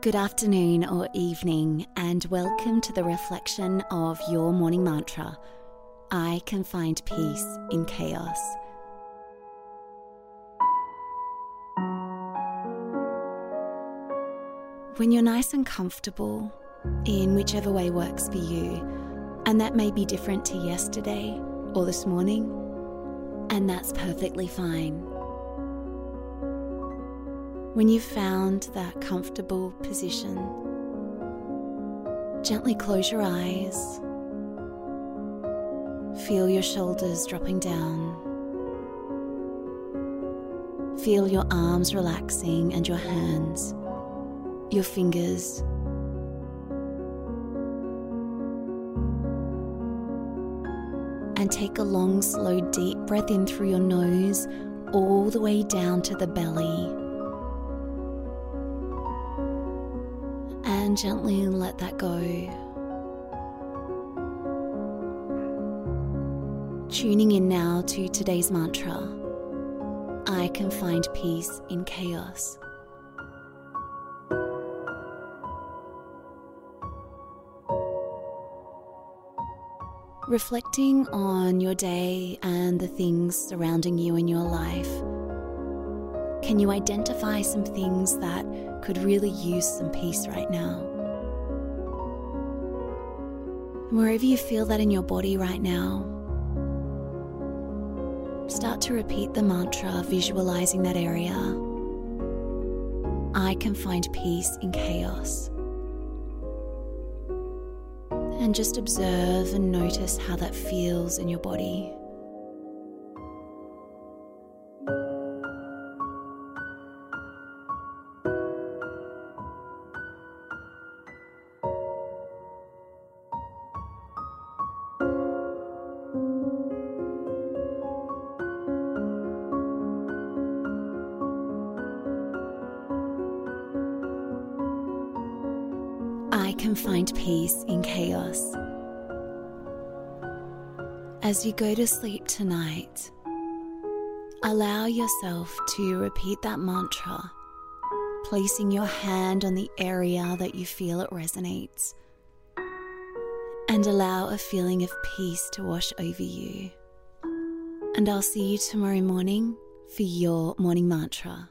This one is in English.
Good afternoon or evening, and welcome to the reflection of your morning mantra I can find peace in chaos. When you're nice and comfortable, in whichever way works for you, and that may be different to yesterday or this morning, and that's perfectly fine. When you've found that comfortable position, gently close your eyes. Feel your shoulders dropping down. Feel your arms relaxing and your hands, your fingers. And take a long, slow, deep breath in through your nose, all the way down to the belly. And gently let that go. Tuning in now to today's mantra I can find peace in chaos. Reflecting on your day and the things surrounding you in your life can you identify some things that could really use some peace right now? wherever you feel that in your body right now, start to repeat the mantra, visualizing that area. I can find peace in chaos. And just observe and notice how that feels in your body. I can find peace in chaos. As you go to sleep tonight, allow yourself to repeat that mantra, placing your hand on the area that you feel it resonates, and allow a feeling of peace to wash over you. And I'll see you tomorrow morning for your morning mantra.